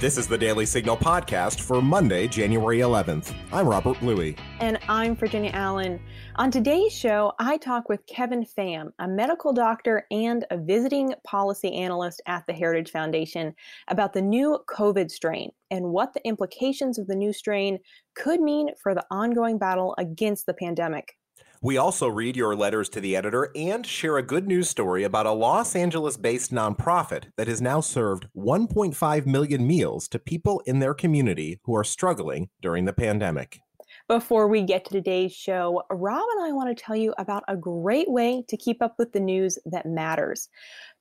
This is the Daily Signal podcast for Monday, January 11th. I'm Robert Bluey. And I'm Virginia Allen. On today's show, I talk with Kevin Pham, a medical doctor and a visiting policy analyst at the Heritage Foundation, about the new COVID strain and what the implications of the new strain could mean for the ongoing battle against the pandemic. We also read your letters to the editor and share a good news story about a Los Angeles based nonprofit that has now served 1.5 million meals to people in their community who are struggling during the pandemic. Before we get to today's show, Rob and I want to tell you about a great way to keep up with the news that matters.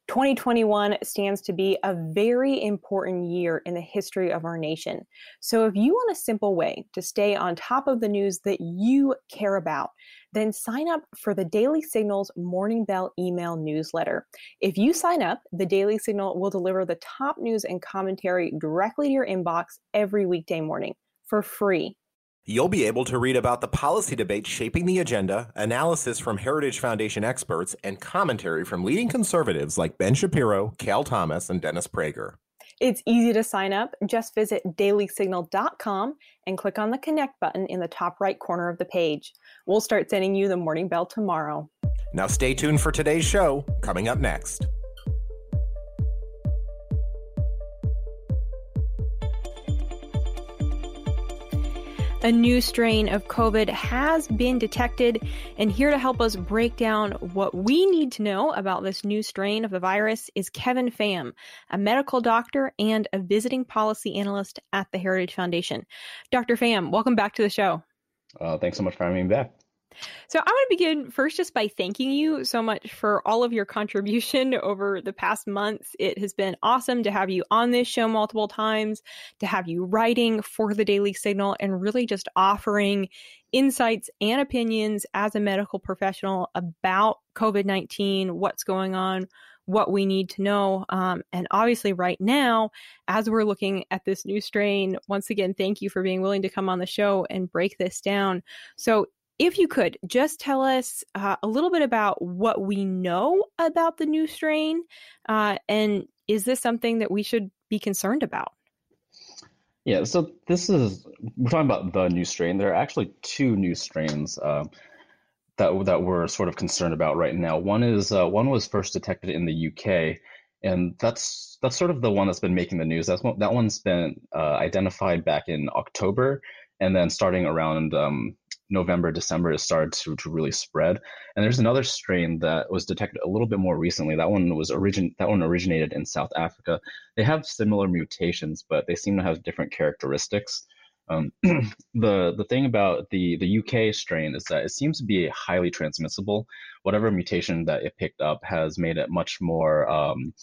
2021 stands to be a very important year in the history of our nation. So, if you want a simple way to stay on top of the news that you care about, then sign up for the Daily Signal's Morning Bell email newsletter. If you sign up, the Daily Signal will deliver the top news and commentary directly to your inbox every weekday morning for free. You'll be able to read about the policy debate shaping the agenda, analysis from Heritage Foundation experts, and commentary from leading conservatives like Ben Shapiro, Cal Thomas, and Dennis Prager. It's easy to sign up. Just visit dailysignal.com and click on the connect button in the top right corner of the page. We'll start sending you the morning bell tomorrow. Now, stay tuned for today's show, coming up next. A new strain of COVID has been detected, and here to help us break down what we need to know about this new strain of the virus is Kevin Pham, a medical doctor and a visiting policy analyst at the Heritage Foundation. Dr. Pham, welcome back to the show. Uh, thanks so much for having me back. So, I want to begin first just by thanking you so much for all of your contribution over the past months. It has been awesome to have you on this show multiple times, to have you writing for the Daily Signal, and really just offering insights and opinions as a medical professional about COVID 19, what's going on, what we need to know. Um, and obviously, right now, as we're looking at this new strain, once again, thank you for being willing to come on the show and break this down. So, if you could just tell us uh, a little bit about what we know about the new strain, uh, and is this something that we should be concerned about? Yeah, so this is we're talking about the new strain. There are actually two new strains uh, that that we're sort of concerned about right now. One is uh, one was first detected in the UK, and that's that's sort of the one that's been making the news. That's one, that one's been uh, identified back in October, and then starting around um, November, December, it started to, to really spread. And there's another strain that was detected a little bit more recently. That one was origin that one originated in South Africa. They have similar mutations, but they seem to have different characteristics. Um, the the thing about the the UK strain is that it seems to be highly transmissible. Whatever mutation that it picked up has made it much more um,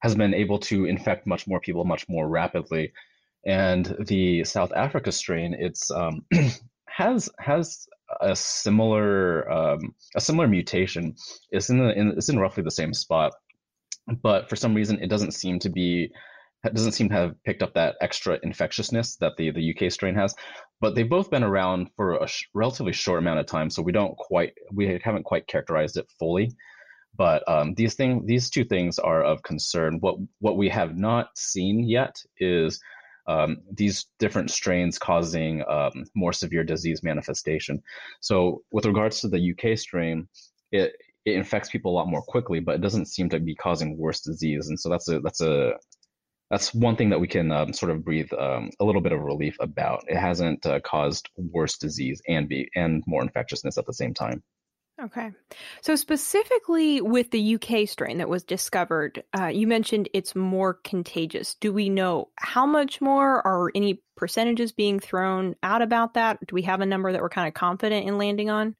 has been able to infect much more people much more rapidly. And the South Africa strain, it's um, has has a similar um, a similar mutation. It's in the in, it's in roughly the same spot, but for some reason it doesn't seem to be doesn't seem to have picked up that extra infectiousness that the the UK strain has. But they've both been around for a sh- relatively short amount of time, so we don't quite we haven't quite characterized it fully. But um, these thing these two things are of concern. What what we have not seen yet is um, these different strains causing um, more severe disease manifestation. So, with regards to the UK strain, it it infects people a lot more quickly, but it doesn't seem to be causing worse disease. And so that's a that's a that's one thing that we can um, sort of breathe um, a little bit of relief about. It hasn't uh, caused worse disease and be and more infectiousness at the same time. Okay. So, specifically with the UK strain that was discovered, uh, you mentioned it's more contagious. Do we know how much more? Are any percentages being thrown out about that? Do we have a number that we're kind of confident in landing on?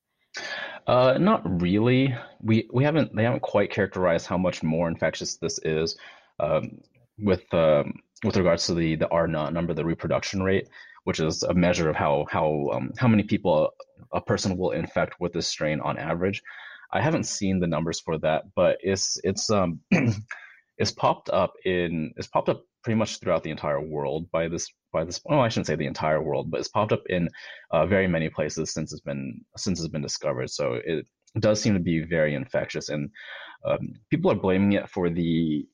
Uh, not really. We we haven't they haven't quite characterized how much more infectious this is. Um, with um, with regards to the the R naught number, the reproduction rate, which is a measure of how how um, how many people a person will infect with this strain on average. I haven't seen the numbers for that, but it's it's um it's popped up in it's popped up pretty much throughout the entire world by this by this well I shouldn't say the entire world, but it's popped up in uh, very many places since it's been since it's been discovered. So it does seem to be very infectious, and um, people are blaming it for the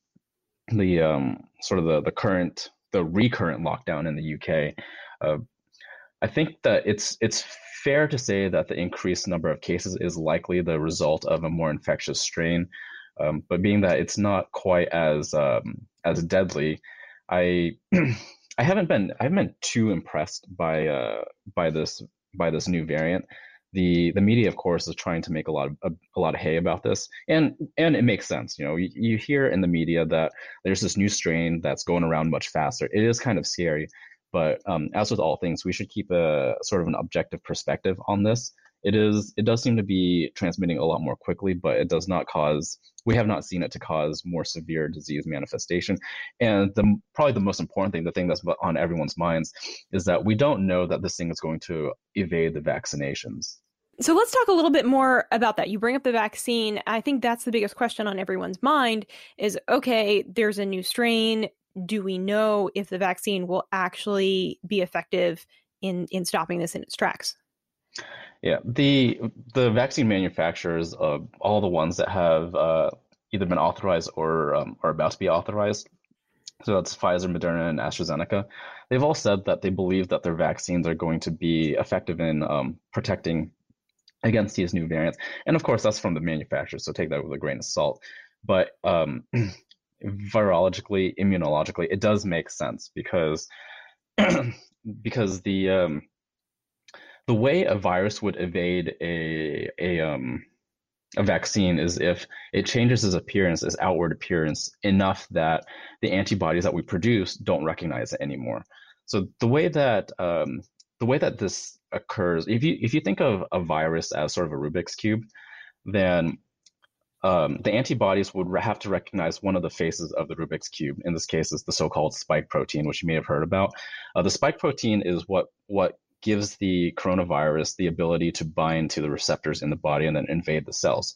the um, sort of the, the current the recurrent lockdown in the UK. Uh, I think that it's it's fair to say that the increased number of cases is likely the result of a more infectious strain, um, but being that it's not quite as um, as deadly, I I haven't been I haven't been too impressed by uh, by this by this new variant. The the media, of course, is trying to make a lot of a, a lot of hay about this, and and it makes sense. You know, you, you hear in the media that there's this new strain that's going around much faster. It is kind of scary, but um, as with all things, we should keep a sort of an objective perspective on this. It is it does seem to be transmitting a lot more quickly, but it does not cause. We have not seen it to cause more severe disease manifestation. And the probably the most important thing, the thing that's on everyone's minds, is that we don't know that this thing is going to evade the vaccinations. So let's talk a little bit more about that. You bring up the vaccine. I think that's the biggest question on everyone's mind is okay, there's a new strain do we know if the vaccine will actually be effective in in stopping this in its tracks? Yeah, the the vaccine manufacturers, uh, all the ones that have uh, either been authorized or um, are about to be authorized, so that's Pfizer, Moderna, and AstraZeneca. They've all said that they believe that their vaccines are going to be effective in um, protecting against these new variants. And of course, that's from the manufacturers, so take that with a grain of salt. But um, virologically, immunologically, it does make sense because because the um, the way a virus would evade a a um, a vaccine is if it changes its appearance, its outward appearance enough that the antibodies that we produce don't recognize it anymore. So the way that um, the way that this occurs, if you if you think of a virus as sort of a Rubik's cube, then um, the antibodies would have to recognize one of the faces of the Rubik's cube. In this case, is the so-called spike protein, which you may have heard about. Uh, the spike protein is what what gives the coronavirus the ability to bind to the receptors in the body and then invade the cells.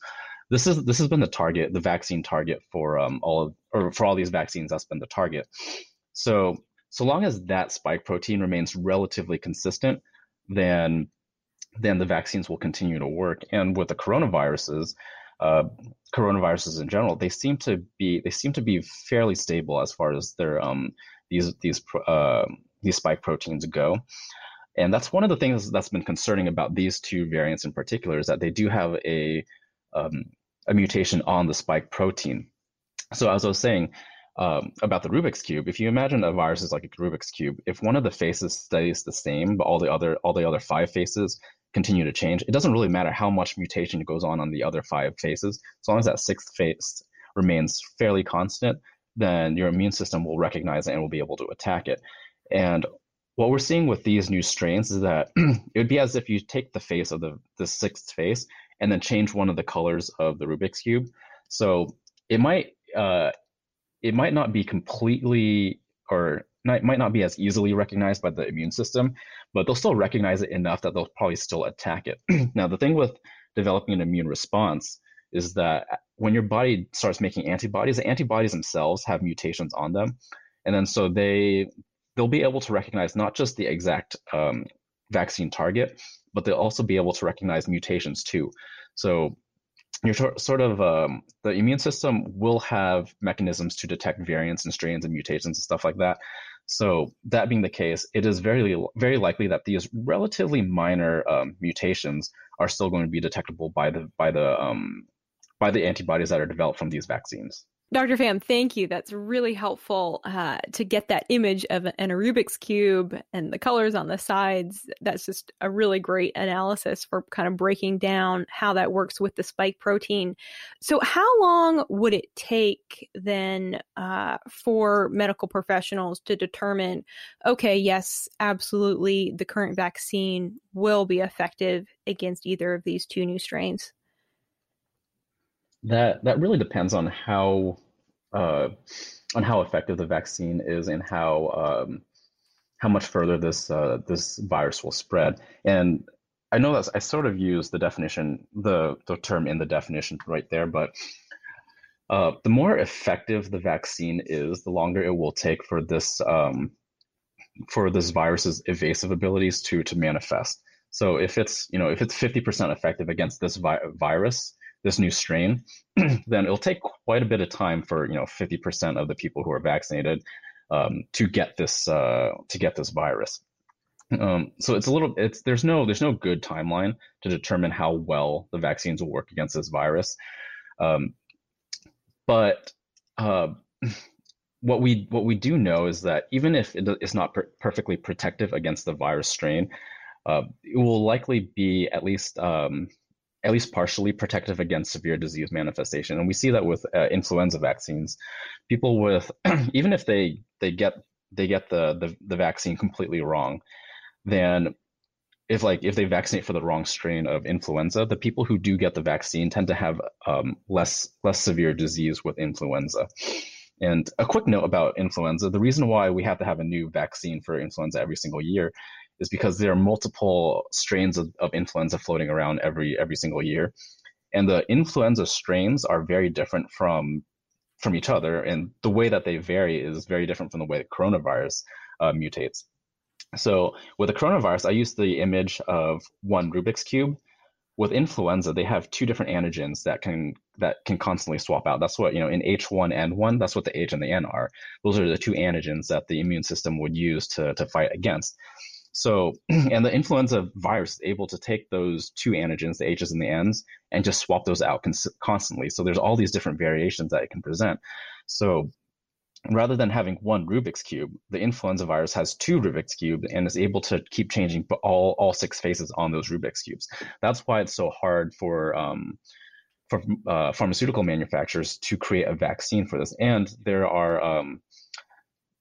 This is this has been the target, the vaccine target for um, all of, or for all these vaccines. That's been the target. So so long as that spike protein remains relatively consistent, then then the vaccines will continue to work. And with the coronaviruses, uh, coronaviruses in general, they seem to be they seem to be fairly stable as far as their um, these these uh, these spike proteins go. And that's one of the things that's been concerning about these two variants in particular is that they do have a um, a mutation on the spike protein. So as I was saying um, about the Rubik's cube, if you imagine a virus is like a Rubik's cube, if one of the faces stays the same, but all the other all the other five faces continue to change. It doesn't really matter how much mutation goes on on the other five faces. As long as that sixth face remains fairly constant, then your immune system will recognize it and will be able to attack it. And what we're seeing with these new strains is that it would be as if you take the face of the, the sixth face and then change one of the colors of the Rubik's cube. So it might uh, it might not be completely or might not be as easily recognized by the immune system, but they'll still recognize it enough that they'll probably still attack it. now, the thing with developing an immune response is that when your body starts making antibodies, the antibodies themselves have mutations on them, and then so they they'll be able to recognize not just the exact um, vaccine target, but they'll also be able to recognize mutations too. So you're sort of um, the immune system will have mechanisms to detect variants and strains and mutations and stuff like that. So that being the case, it is very very likely that these relatively minor um, mutations are still going to be detectable by the by the um, by the antibodies that are developed from these vaccines. Dr. Pham, thank you. That's really helpful uh, to get that image of an, Rubik's Cube and the colors on the sides. That's just a really great analysis for kind of breaking down how that works with the spike protein. So, how long would it take then uh, for medical professionals to determine, okay, yes, absolutely, the current vaccine will be effective against either of these two new strains? That that really depends on how uh, on how effective the vaccine is and how um, how much further this uh, this virus will spread. And I know that I sort of use the definition the the term in the definition right there, but uh, the more effective the vaccine is, the longer it will take for this um, for this virus's evasive abilities to to manifest. So if it's you know if it's fifty percent effective against this vi- virus, this new strain, then it'll take quite a bit of time for you know 50% of the people who are vaccinated um, to get this uh, to get this virus. Um, so it's a little it's there's no there's no good timeline to determine how well the vaccines will work against this virus. Um, but uh, what we what we do know is that even if it is not per- perfectly protective against the virus strain, uh, it will likely be at least um, at least partially protective against severe disease manifestation. And we see that with uh, influenza vaccines. People with even if they they get they get the, the the vaccine completely wrong, then if like if they vaccinate for the wrong strain of influenza, the people who do get the vaccine tend to have um, less less severe disease with influenza. And a quick note about influenza: the reason why we have to have a new vaccine for influenza every single year is because there are multiple strains of, of influenza floating around every every single year, and the influenza strains are very different from from each other, and the way that they vary is very different from the way the coronavirus uh, mutates. So with the coronavirus, I use the image of one Rubik's cube. With influenza, they have two different antigens that can that can constantly swap out. That's what you know in H1N1. That's what the H and the N are. Those are the two antigens that the immune system would use to to fight against. So, and the influenza virus is able to take those two antigens, the H's and the N's, and just swap those out cons- constantly. So there's all these different variations that it can present. So rather than having one Rubik's cube, the influenza virus has two Rubik's cubes and is able to keep changing all all six faces on those Rubik's cubes. That's why it's so hard for um, for uh, pharmaceutical manufacturers to create a vaccine for this. And there are um,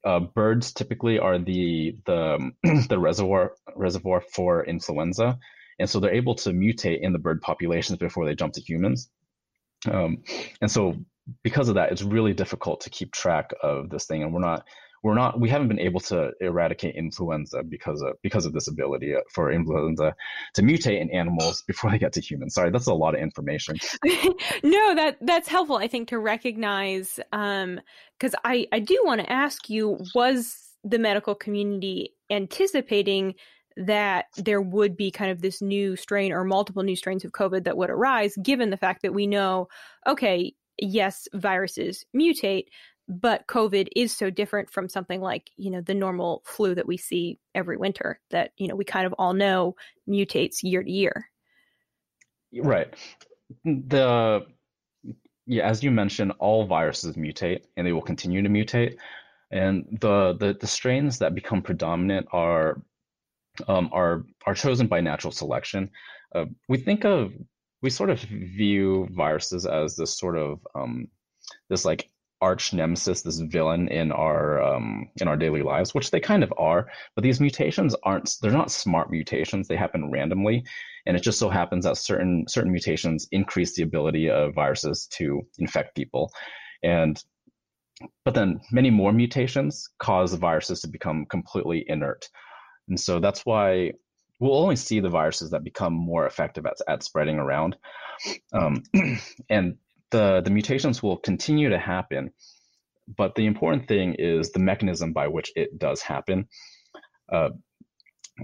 uh, birds typically are the the the reservoir reservoir for influenza, and so they're able to mutate in the bird populations before they jump to humans. Um, and so because of that, it's really difficult to keep track of this thing, and we're not we're not we haven't been able to eradicate influenza because of because of this ability for influenza to mutate in animals before they get to humans. Sorry, that's a lot of information. no, that that's helpful. I think to recognize um because I I do want to ask you was the medical community anticipating that there would be kind of this new strain or multiple new strains of COVID that would arise, given the fact that we know, okay, yes, viruses mutate, but covid is so different from something like you know the normal flu that we see every winter that you know we kind of all know mutates year to year. Right. The yeah as you mentioned all viruses mutate and they will continue to mutate. And the the, the strains that become predominant are um, are are chosen by natural selection. Uh, we think of we sort of view viruses as this sort of um, this like arch nemesis, this villain in our um, in our daily lives, which they kind of are. But these mutations aren't they're not smart mutations. They happen randomly, and it just so happens that certain certain mutations increase the ability of viruses to infect people, and but then many more mutations cause the viruses to become completely inert, and so that's why we'll only see the viruses that become more effective at, at spreading around. Um, and the, the mutations will continue to happen, but the important thing is the mechanism by which it does happen. Uh,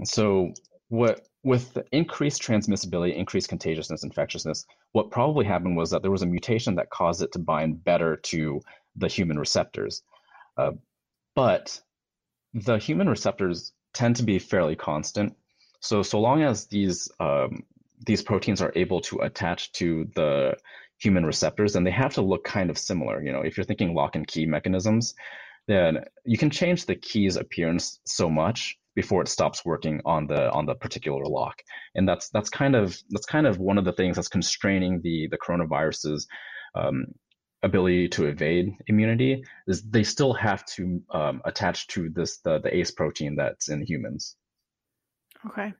so what with increased transmissibility, increased contagiousness, infectiousness, what probably happened was that there was a mutation that caused it to bind better to the human receptors. Uh, but the human receptors tend to be fairly constant. So so long as these um, these proteins are able to attach to the human receptors and they have to look kind of similar. You know, if you're thinking lock and key mechanisms, then you can change the key's appearance so much before it stops working on the on the particular lock. And that's that's kind of that's kind of one of the things that's constraining the the coronavirus's um, ability to evade immunity is they still have to um, attach to this the, the ACE protein that's in humans. Okay.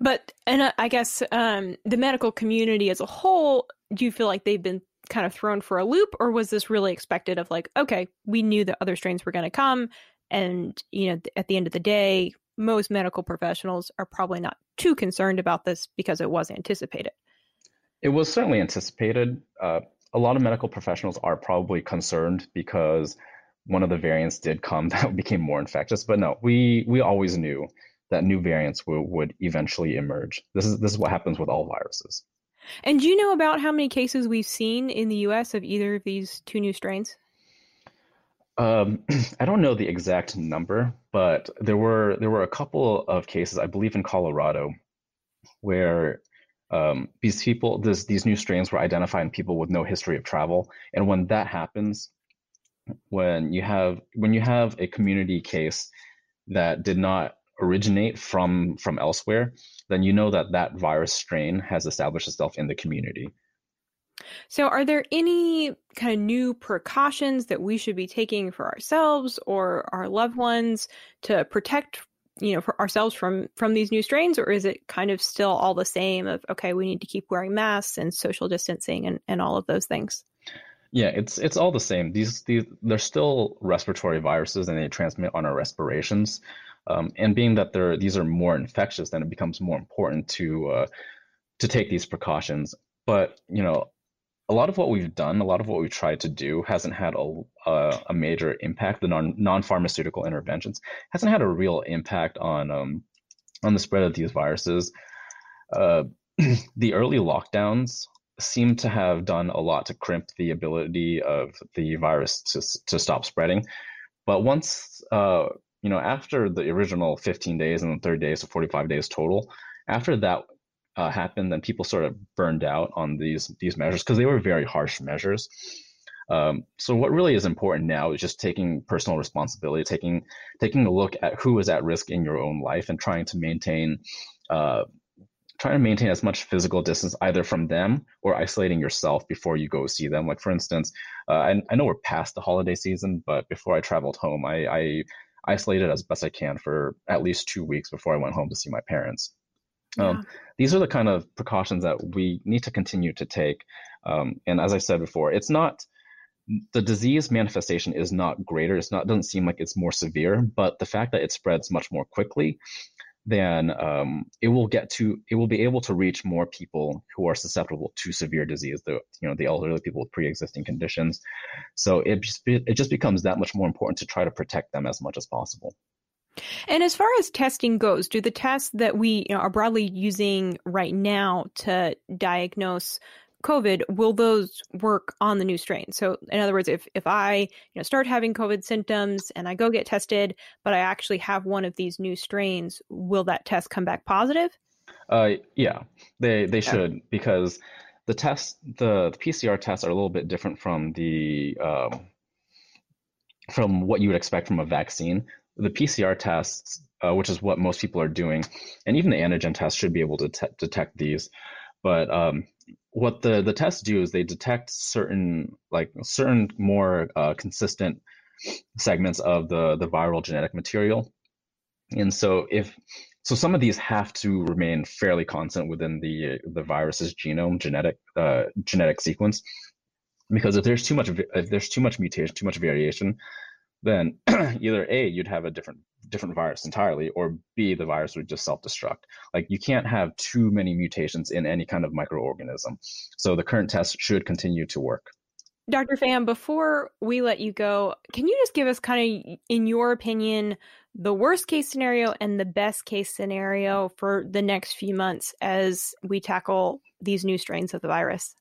But and I guess um, the medical community as a whole, do you feel like they've been kind of thrown for a loop, or was this really expected? Of like, okay, we knew that other strains were going to come, and you know, at the end of the day, most medical professionals are probably not too concerned about this because it was anticipated. It was certainly anticipated. Uh, a lot of medical professionals are probably concerned because one of the variants did come that became more infectious. But no, we we always knew that new variants will, would eventually emerge. This is this is what happens with all viruses. And do you know about how many cases we've seen in the U.S. of either of these two new strains? Um, I don't know the exact number, but there were there were a couple of cases, I believe, in Colorado, where um, these people, this, these new strains were identified in people with no history of travel, and when that happens, when you have when you have a community case that did not originate from from elsewhere, then you know that that virus strain has established itself in the community. So, are there any kind of new precautions that we should be taking for ourselves or our loved ones to protect, you know, for ourselves from from these new strains, or is it kind of still all the same? Of okay, we need to keep wearing masks and social distancing and and all of those things. Yeah, it's it's all the same. These these they're still respiratory viruses and they transmit on our respirations. Um, and being that they're these are more infectious, then it becomes more important to uh, to take these precautions. But you know, a lot of what we've done, a lot of what we've tried to do, hasn't had a a, a major impact. The non non pharmaceutical interventions hasn't had a real impact on um, on the spread of these viruses. Uh, the early lockdowns seem to have done a lot to crimp the ability of the virus to to stop spreading. But once uh, you know, after the original 15 days and the third day, so 45 days total, after that uh, happened, then people sort of burned out on these these measures because they were very harsh measures. Um, so what really is important now is just taking personal responsibility, taking taking a look at who is at risk in your own life, and trying to maintain uh, trying to maintain as much physical distance either from them or isolating yourself before you go see them. Like for instance, uh, I, I know we're past the holiday season, but before I traveled home, I, I isolated as best I can for at least two weeks before I went home to see my parents. Um, yeah. Um, these are the kind of precautions that we need to continue to take. Um, and as I said before, it's not the disease manifestation is not greater. It's not doesn't seem like it's more severe, but the fact that it spreads much more quickly then um, it will get to it will be able to reach more people who are susceptible to severe disease the you know the elderly people with pre-existing conditions. So it just it just becomes that much more important to try to protect them as much as possible. And as far as testing goes do the tests that we you know, are broadly using right now to diagnose COVID, will those work on the new strain? So, in other words, if if I you know start having COVID symptoms and I go get tested, but I actually have one of these new strains, will that test come back positive? Uh, yeah, they they should because the test the, the, PCR tests are a little bit different from the um, from what you would expect from a vaccine. The PCR tests, uh, which is what most people are doing, and even the antigen test should be able to te- detect these. But um, what the the tests do is they detect certain like certain more uh, consistent segments of the the viral genetic material. And so if so some of these have to remain fairly constant within the the virus's genome genetic uh, genetic sequence. Because if there's too much if there's too much mutation too much variation then either a you'd have a different different virus entirely, or B, the virus would just self destruct. Like you can't have too many mutations in any kind of microorganism. So the current test should continue to work. Dr. Pham, before we let you go, can you just give us kind of, in your opinion, the worst case scenario and the best case scenario for the next few months as we tackle these new strains of the virus?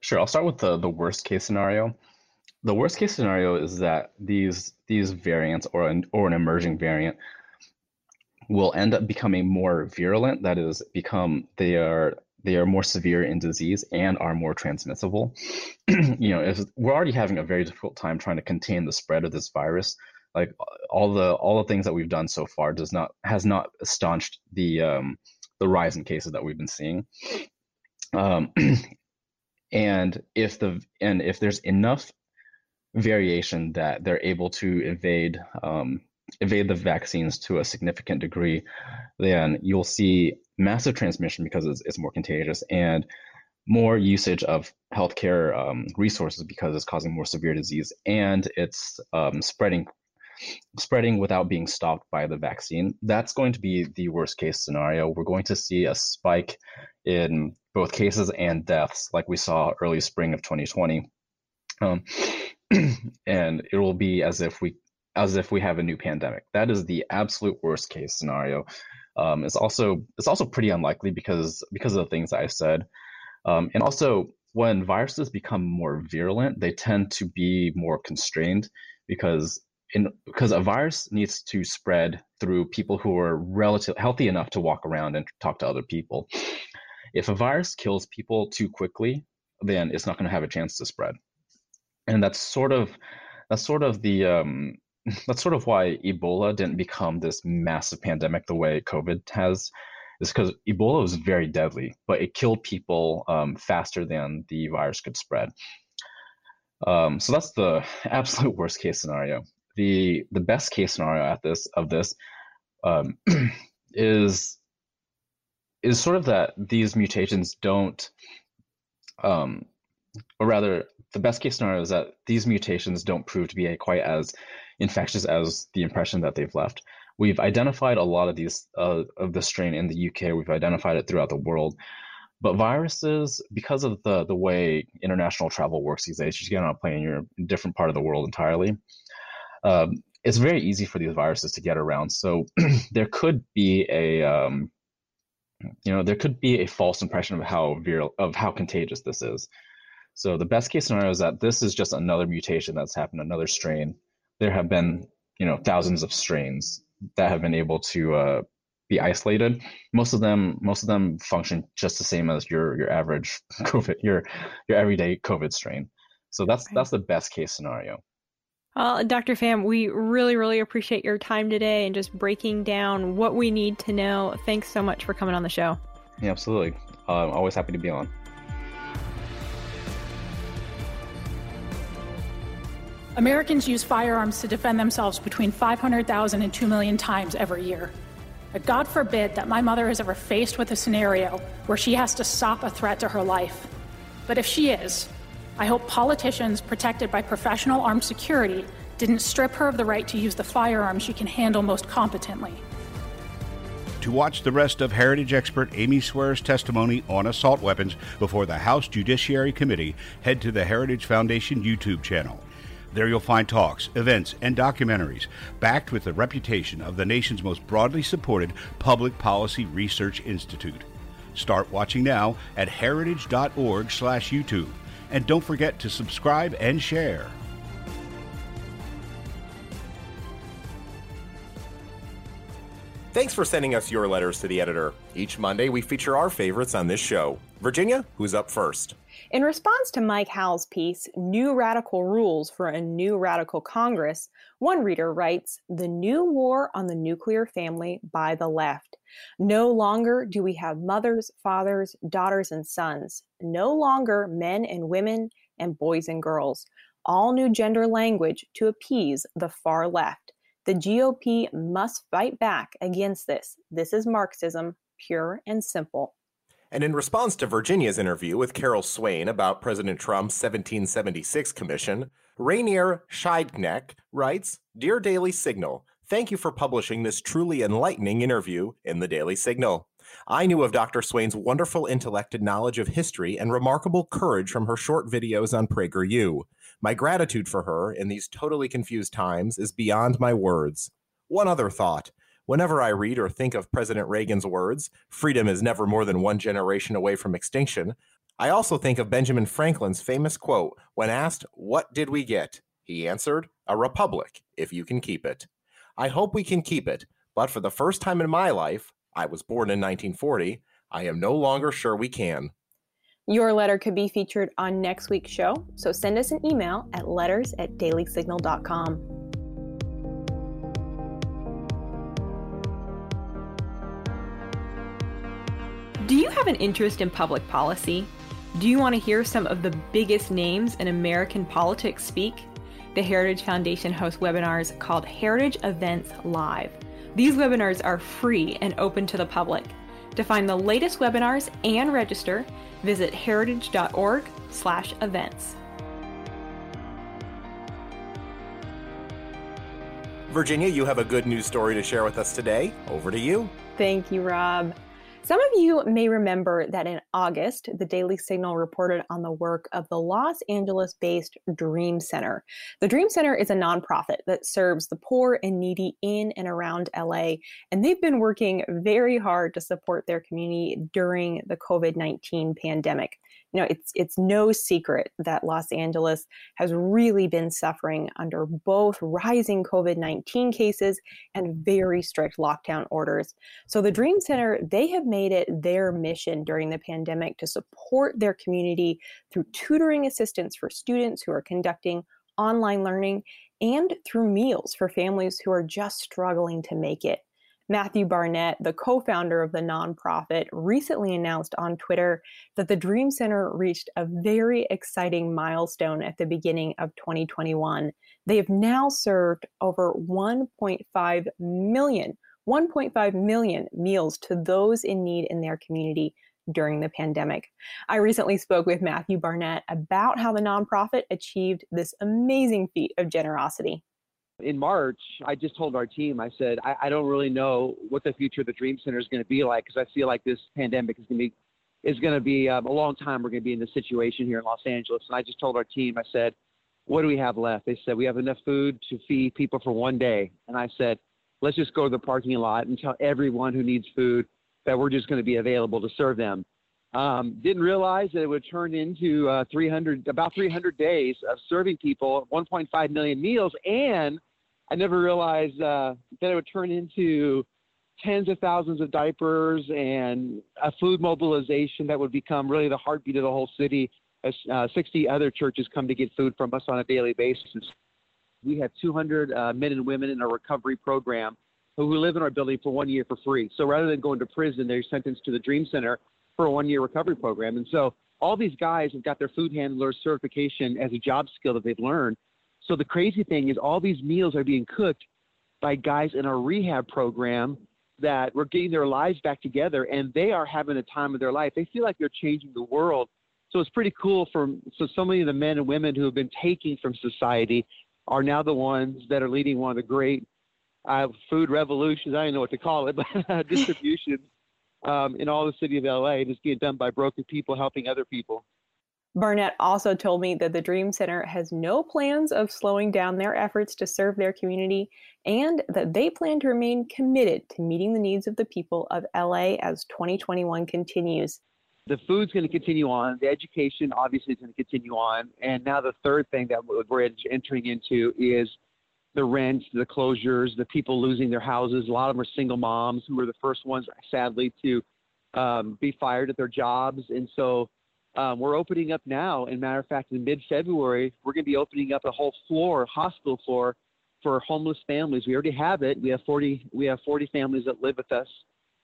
Sure. I'll start with the, the worst case scenario the worst case scenario is that these these variants or an or an emerging variant will end up becoming more virulent. That is, become they are they are more severe in disease and are more transmissible. you know, if we're already having a very difficult time trying to contain the spread of this virus, like all the all the things that we've done so far does not has not staunched the um, the rise in cases that we've been seeing. Um, and if the and if there's enough variation that they're able to evade um, evade the vaccines to a significant degree, then you'll see massive transmission because it's, it's more contagious and more usage of healthcare um, resources because it's causing more severe disease and it's um, spreading spreading without being stopped by the vaccine. That's going to be the worst case scenario. We're going to see a spike in both cases and deaths like we saw early spring of 2020. Um, and it will be as if we as if we have a new pandemic. That is the absolute worst case scenario. Um, it's also it's also pretty unlikely because because of the things I said, um, and also when viruses become more virulent, they tend to be more constrained because in because a virus needs to spread through people who are relatively healthy enough to walk around and talk to other people. If a virus kills people too quickly, then it's not going to have a chance to spread. And that's sort of that's sort of the um, that's sort of why Ebola didn't become this massive pandemic the way COVID has. Is because Ebola was very deadly, but it killed people um, faster than the virus could spread. Um, so that's the absolute worst case scenario. The the best case scenario at this of this um, is is sort of that these mutations don't, um, or rather, the best case scenario is that these mutations don't prove to be quite as infectious as the impression that they've left. We've identified a lot of these uh, of the strain in the UK. We've identified it throughout the world. But viruses, because of the the way international travel works these days, you get on a plane, you're in a different part of the world entirely. Um, it's very easy for these viruses to get around. So there could be a um, you know there could be a false impression of how viral of how contagious this is. So the best case scenario is that this is just another mutation that's happened, another strain. There have been you know thousands of strains that have been able to uh, be isolated. Most of them, most of them function just the same as your your average COVID, your your everyday COVID strain. So that's that's the best case scenario. Well, Dr. Pham, we really, really appreciate your time today and just breaking down what we need to know. Thanks so much for coming on the show. Yeah, absolutely. Uh, I'm always happy to be on. Americans use firearms to defend themselves between 500,000 and 2 million times every year. But God forbid that my mother is ever faced with a scenario where she has to stop a threat to her life. But if she is, I hope politicians protected by professional armed security didn't strip her of the right to use the firearm she can handle most competently. To watch the rest of Heritage expert Amy Swearer's testimony on assault weapons before the House Judiciary Committee, head to the Heritage Foundation YouTube channel. There you'll find talks, events, and documentaries backed with the reputation of the nation's most broadly supported public policy research institute. Start watching now at heritage.org/youtube and don't forget to subscribe and share. Thanks for sending us your letters to the editor. Each Monday, we feature our favorites on this show. Virginia, who's up first? In response to Mike Howell's piece, New Radical Rules for a New Radical Congress, one reader writes The New War on the Nuclear Family by the Left. No longer do we have mothers, fathers, daughters, and sons. No longer men and women and boys and girls. All new gender language to appease the far left. The GOP must fight back against this. This is Marxism, pure and simple. And in response to Virginia's interview with Carol Swain about President Trump's 1776 commission, Rainier Scheidknecht writes Dear Daily Signal, thank you for publishing this truly enlightening interview in the Daily Signal. I knew of Dr. Swain's wonderful intellect and knowledge of history and remarkable courage from her short videos on PragerU. My gratitude for her in these totally confused times is beyond my words. One other thought. Whenever I read or think of President Reagan's words, freedom is never more than one generation away from extinction, I also think of Benjamin Franklin's famous quote when asked, What did we get? He answered, A republic, if you can keep it. I hope we can keep it, but for the first time in my life, I was born in 1940, I am no longer sure we can. Your letter could be featured on next week's show, so send us an email at letters at dailysignal.com. Do you have an interest in public policy? Do you want to hear some of the biggest names in American politics speak? The Heritage Foundation hosts webinars called Heritage Events Live. These webinars are free and open to the public. To find the latest webinars and register, visit heritage.org/events. Virginia, you have a good news story to share with us today. Over to you. Thank you, Rob. Some of you may remember that in August, the Daily Signal reported on the work of the Los Angeles based Dream Center. The Dream Center is a nonprofit that serves the poor and needy in and around LA, and they've been working very hard to support their community during the COVID 19 pandemic. You know, it's it's no secret that Los Angeles has really been suffering under both rising COVID-19 cases and very strict lockdown orders. So the Dream Center, they have made it their mission during the pandemic to support their community through tutoring assistance for students who are conducting online learning and through meals for families who are just struggling to make it. Matthew Barnett, the co founder of the nonprofit, recently announced on Twitter that the Dream Center reached a very exciting milestone at the beginning of 2021. They have now served over 1.5 million, 1.5 million meals to those in need in their community during the pandemic. I recently spoke with Matthew Barnett about how the nonprofit achieved this amazing feat of generosity. In March, I just told our team, I said, I, I don't really know what the future of the Dream Center is going to be like because I feel like this pandemic is going to be is going to be um, a long time. We're going to be in this situation here in Los Angeles. And I just told our team, I said, what do we have left? They said, we have enough food to feed people for one day. And I said, let's just go to the parking lot and tell everyone who needs food that we're just going to be available to serve them. Um, didn't realize that it would turn into uh, 300, about 300 days of serving people 1.5 million meals. And I never realized uh, that it would turn into tens of thousands of diapers and a food mobilization that would become really the heartbeat of the whole city as uh, 60 other churches come to get food from us on a daily basis. We have 200 uh, men and women in our recovery program who live in our building for one year for free. So rather than going to prison, they're sentenced to the Dream Center for a one year recovery program. And so all these guys have got their food handler certification as a job skill that they've learned. So the crazy thing is, all these meals are being cooked by guys in our rehab program that were getting their lives back together and they are having a time of their life. They feel like they're changing the world. So it's pretty cool for so so many of the men and women who have been taking from society are now the ones that are leading one of the great uh, food revolutions. I don't know what to call it, but distribution um, in all the city of LA. It's being done by broken people helping other people. Barnett also told me that the Dream Center has no plans of slowing down their efforts to serve their community and that they plan to remain committed to meeting the needs of the people of LA as 2021 continues. The food's going to continue on. The education obviously is going to continue on. And now the third thing that we're entering into is the rents, the closures, the people losing their houses. A lot of them are single moms who were the first ones, sadly, to um, be fired at their jobs. And so um, we're opening up now. And matter of fact, in mid-February, we're going to be opening up a whole floor, hospital floor, for homeless families. We already have it. We have 40. We have 40 families that live with us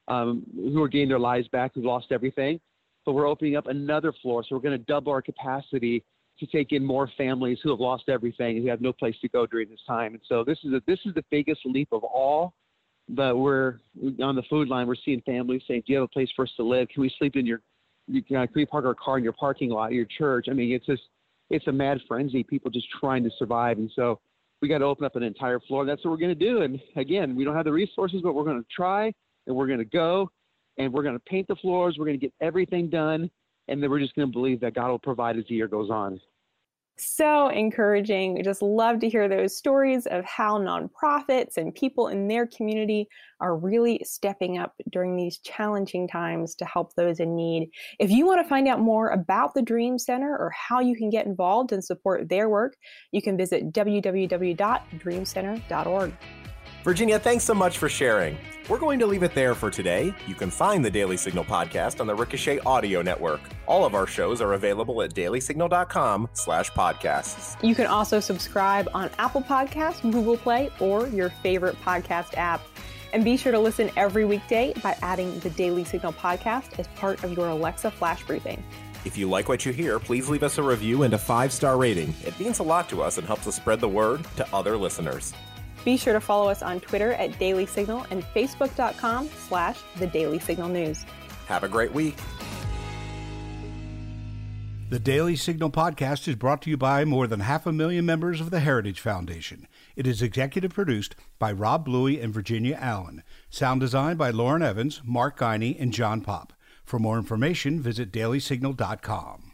um, who are getting their lives back, who lost everything. But we're opening up another floor, so we're going to double our capacity to take in more families who have lost everything and who have no place to go during this time. And so this is a, this is the biggest leap of all. But we're on the food line. We're seeing families saying, "Do you have a place for us to live? Can we sleep in your? You can we park our car in your parking lot, your church?" I mean, it's just it's a mad frenzy. People just trying to survive, and so we got to open up an entire floor. That's what we're going to do. And again, we don't have the resources, but we're going to try, and we're going to go, and we're going to paint the floors. We're going to get everything done, and then we're just going to believe that God will provide as the year goes on so encouraging. We just love to hear those stories of how nonprofits and people in their community are really stepping up during these challenging times to help those in need. If you want to find out more about the Dream Center or how you can get involved and support their work, you can visit www.dreamcenter.org. Virginia, thanks so much for sharing. We're going to leave it there for today. You can find the Daily Signal podcast on the Ricochet Audio Network. All of our shows are available at dailysignal.com slash podcasts. You can also subscribe on Apple Podcasts, Google Play, or your favorite podcast app. And be sure to listen every weekday by adding the Daily Signal podcast as part of your Alexa flash briefing. If you like what you hear, please leave us a review and a five star rating. It means a lot to us and helps us spread the word to other listeners. Be sure to follow us on Twitter at Daily Signal and Facebook.com slash The Daily Signal News. Have a great week. The Daily Signal podcast is brought to you by more than half a million members of the Heritage Foundation. It is executive produced by Rob Bluey and Virginia Allen. Sound design by Lauren Evans, Mark Geiny, and John Pop. For more information, visit dailysignal.com.